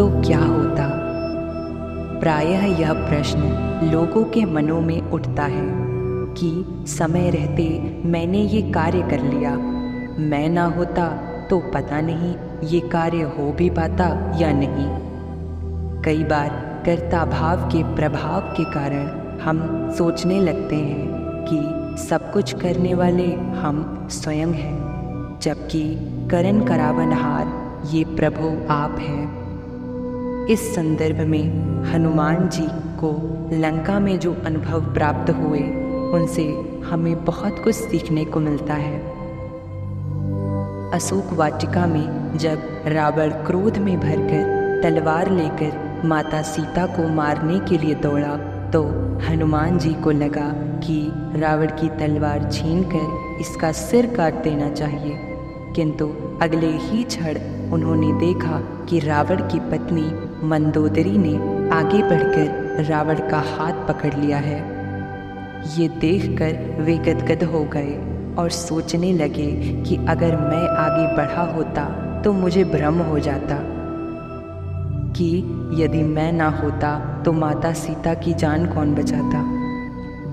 तो क्या होता? प्रायः यह प्रश्न लोगों के मनों में उठता है कि समय रहते मैंने ये कार्य कर लिया। मैं ना होता तो पता नहीं ये कार्य हो भी पाता या नहीं। कई बार कर्ता भाव के प्रभाव के कारण हम सोचने लगते हैं कि सब कुछ करने वाले हम स्वयं हैं, जबकि करण करावनहार ये प्रभु आप हैं। इस संदर्भ में हनुमान जी को लंका में जो अनुभव प्राप्त हुए, उनसे हमें बहुत कुछ सीखने को मिलता है। अशोक वाटिका में जब रावण क्रोध में भरकर तलवार लेकर माता सीता को मारने के लिए दौड़ा तो हनुमान जी को लगा कि रावण की तलवार छीनकर इसका सिर काट देना चाहिए। किंतु अगले ही क्षण उन्होंने देखा कि रावण की पत्नी मंदोदरी ने आगे बढ़कर रावण का हाथ पकड़ लिया है। ये देखकर वे गदगद हो गए और सोचने लगे कि अगर मैं आगे बढ़ा होता तो मुझे भ्रम हो जाता कि यदि मैं ना होता तो माता सीता की जान कौन बचाता।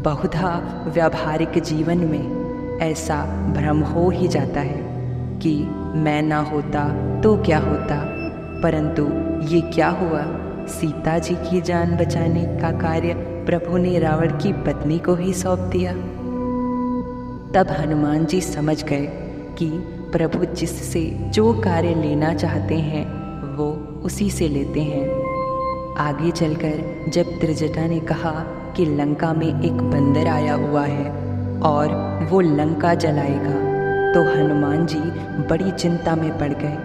बहुधा व्यावहारिक जीवन में ऐसा भ्रम हो ही जाता है। कि मैं ना होता तो क्या होता। परंतु ये क्या हुआ? सीता जी की जान बचाने का कार्य प्रभु ने रावण की पत्नी को ही सौंप दिया। तब हनुमान जी समझ गए कि प्रभु जिससे जो कार्य लेना चाहते हैं, वो उसी से लेते हैं। आगे चलकर जब त्रिजटा ने कहा कि लंका में एक बंदर आया हुआ है और वो लंका जलाएगा तो हनुमान जी बड़ी चिंता में पड़ गए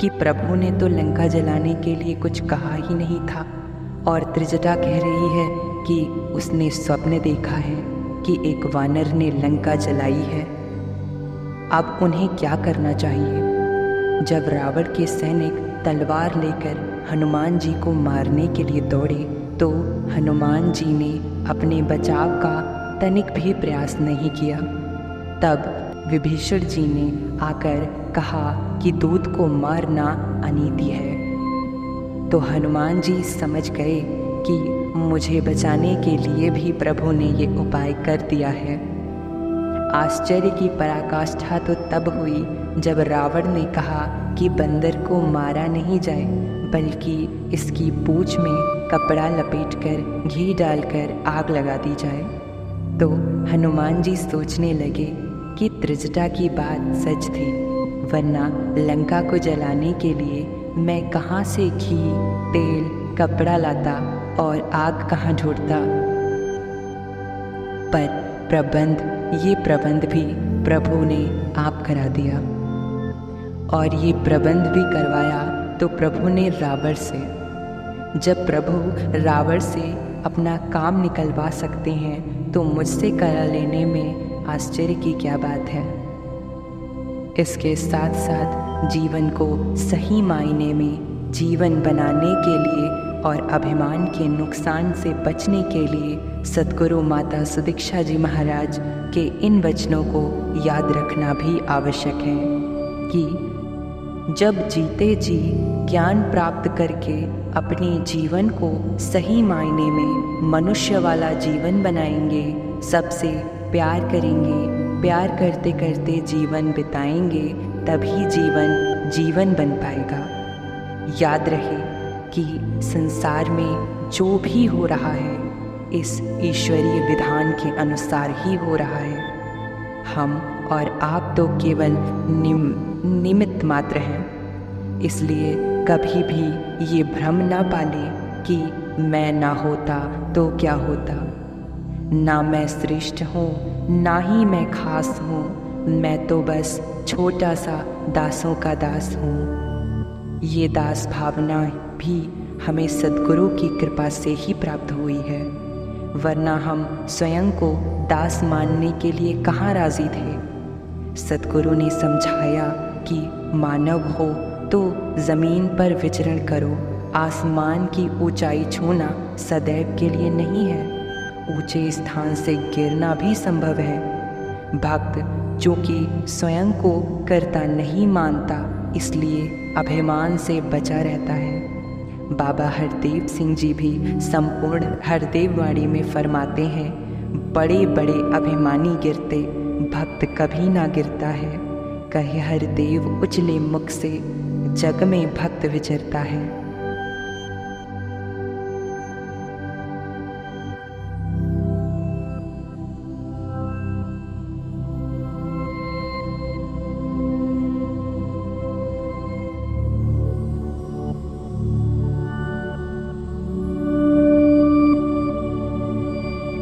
कि प्रभु ने तो लंका जलाने के लिए कुछ कहा ही नहीं था और त्रिजटा कह रही है कि उसने स्वप्न देखा है कि एक वानर ने लंका जलाई है। अब उन्हें क्या करना चाहिए? जब रावण के सैनिक तलवार लेकर हनुमान जी को मारने के लिए दौड़े तो हनुमान जी ने अपने बचाव का तनिक भी प्रयास नहीं किया। तब विभीषण जी ने आकर कहा कि दूध को मारना अनीति है। तो हनुमान जी समझ गए कि मुझे बचाने के लिए भी प्रभु ने ये उपाय कर दिया है। आश्चर्य की पराकाष्ठा तो तब हुई जब रावण ने कहा कि बंदर को मारा नहीं जाए, बल्कि इसकी पूछ में कपड़ा लपेटकर घी डालकर आग लगा दी जाए। तो हनुमान जी सोचने लगे कि त्रिजटा की बात सच थी, वरना लंका को जलाने के लिए मैं कहाँ से घी, तेल, कपड़ा लाता और आग कहाँ ढूंढता? पर प्रबंध, ये प्रबंध भी प्रभु ने आप करा दिया। और ये प्रबंध भी करवाया तो प्रभु ने रावण से। जब प्रभु रावण से अपना काम निकलवा सकते हैं तो मुझसे करा लेने में आश्चर्य की क्या बात है? इसके साथ साथ जीवन को सही मायने में जीवन बनाने के लिए और अभिमान के नुकसान से बचने के लिए सदगुरु माता सुदीक्षा जी महाराज के इन वचनों को याद रखना भी आवश्यक है कि जब जीते जी ज्ञान प्राप्त करके अपने जीवन को सही मायने में मनुष्य वाला जीवन बनाएँगे, सबसे प्यार करेंगे, प्यार करते करते जीवन बिताएँगे, तभी जीवन जीवन बन पाएगा। याद रहे कि संसार में जो भी हो रहा है, इस ईश्वरीय विधान के अनुसार ही हो रहा है। हम और आप तो केवल निम, निमित्त मात्र हैं। इसलिए कभी भी ये भ्रम ना पाले कि मैं ना होता तो क्या होता। ना मैं श्रेष्ठ हूँ, ना ही मैं खास हूँ। मैं तो बस छोटा सा दासों का दास हूँ। ये दास भावना भी हमें सदगुरु की कृपा से ही प्राप्त हुई है। वरना हम स्वयं को दास मानने के लिए कहाँ राज़ी थे? सदगुरु ने समझाया कि मानव हो तो ज़मीन पर विचरण करो, आसमान की ऊंचाई छूना सदैव के लिए नहीं है। ऊँचे स्थान से गिरना भी संभव है। भक्त, जो कि स्वयं को करता नहीं मानता, इसलिए अभिमान से बचा रहता है। बाबा हरदेव सिंह जी भी संपूर्ण हरदेव वाणी में फरमाते हैं बड़े बड़े अभिमानी गिरते, भक्त कभी ना गिरता है। कहे हरदेव उचले मुख से, जग में भक्त विचरता है।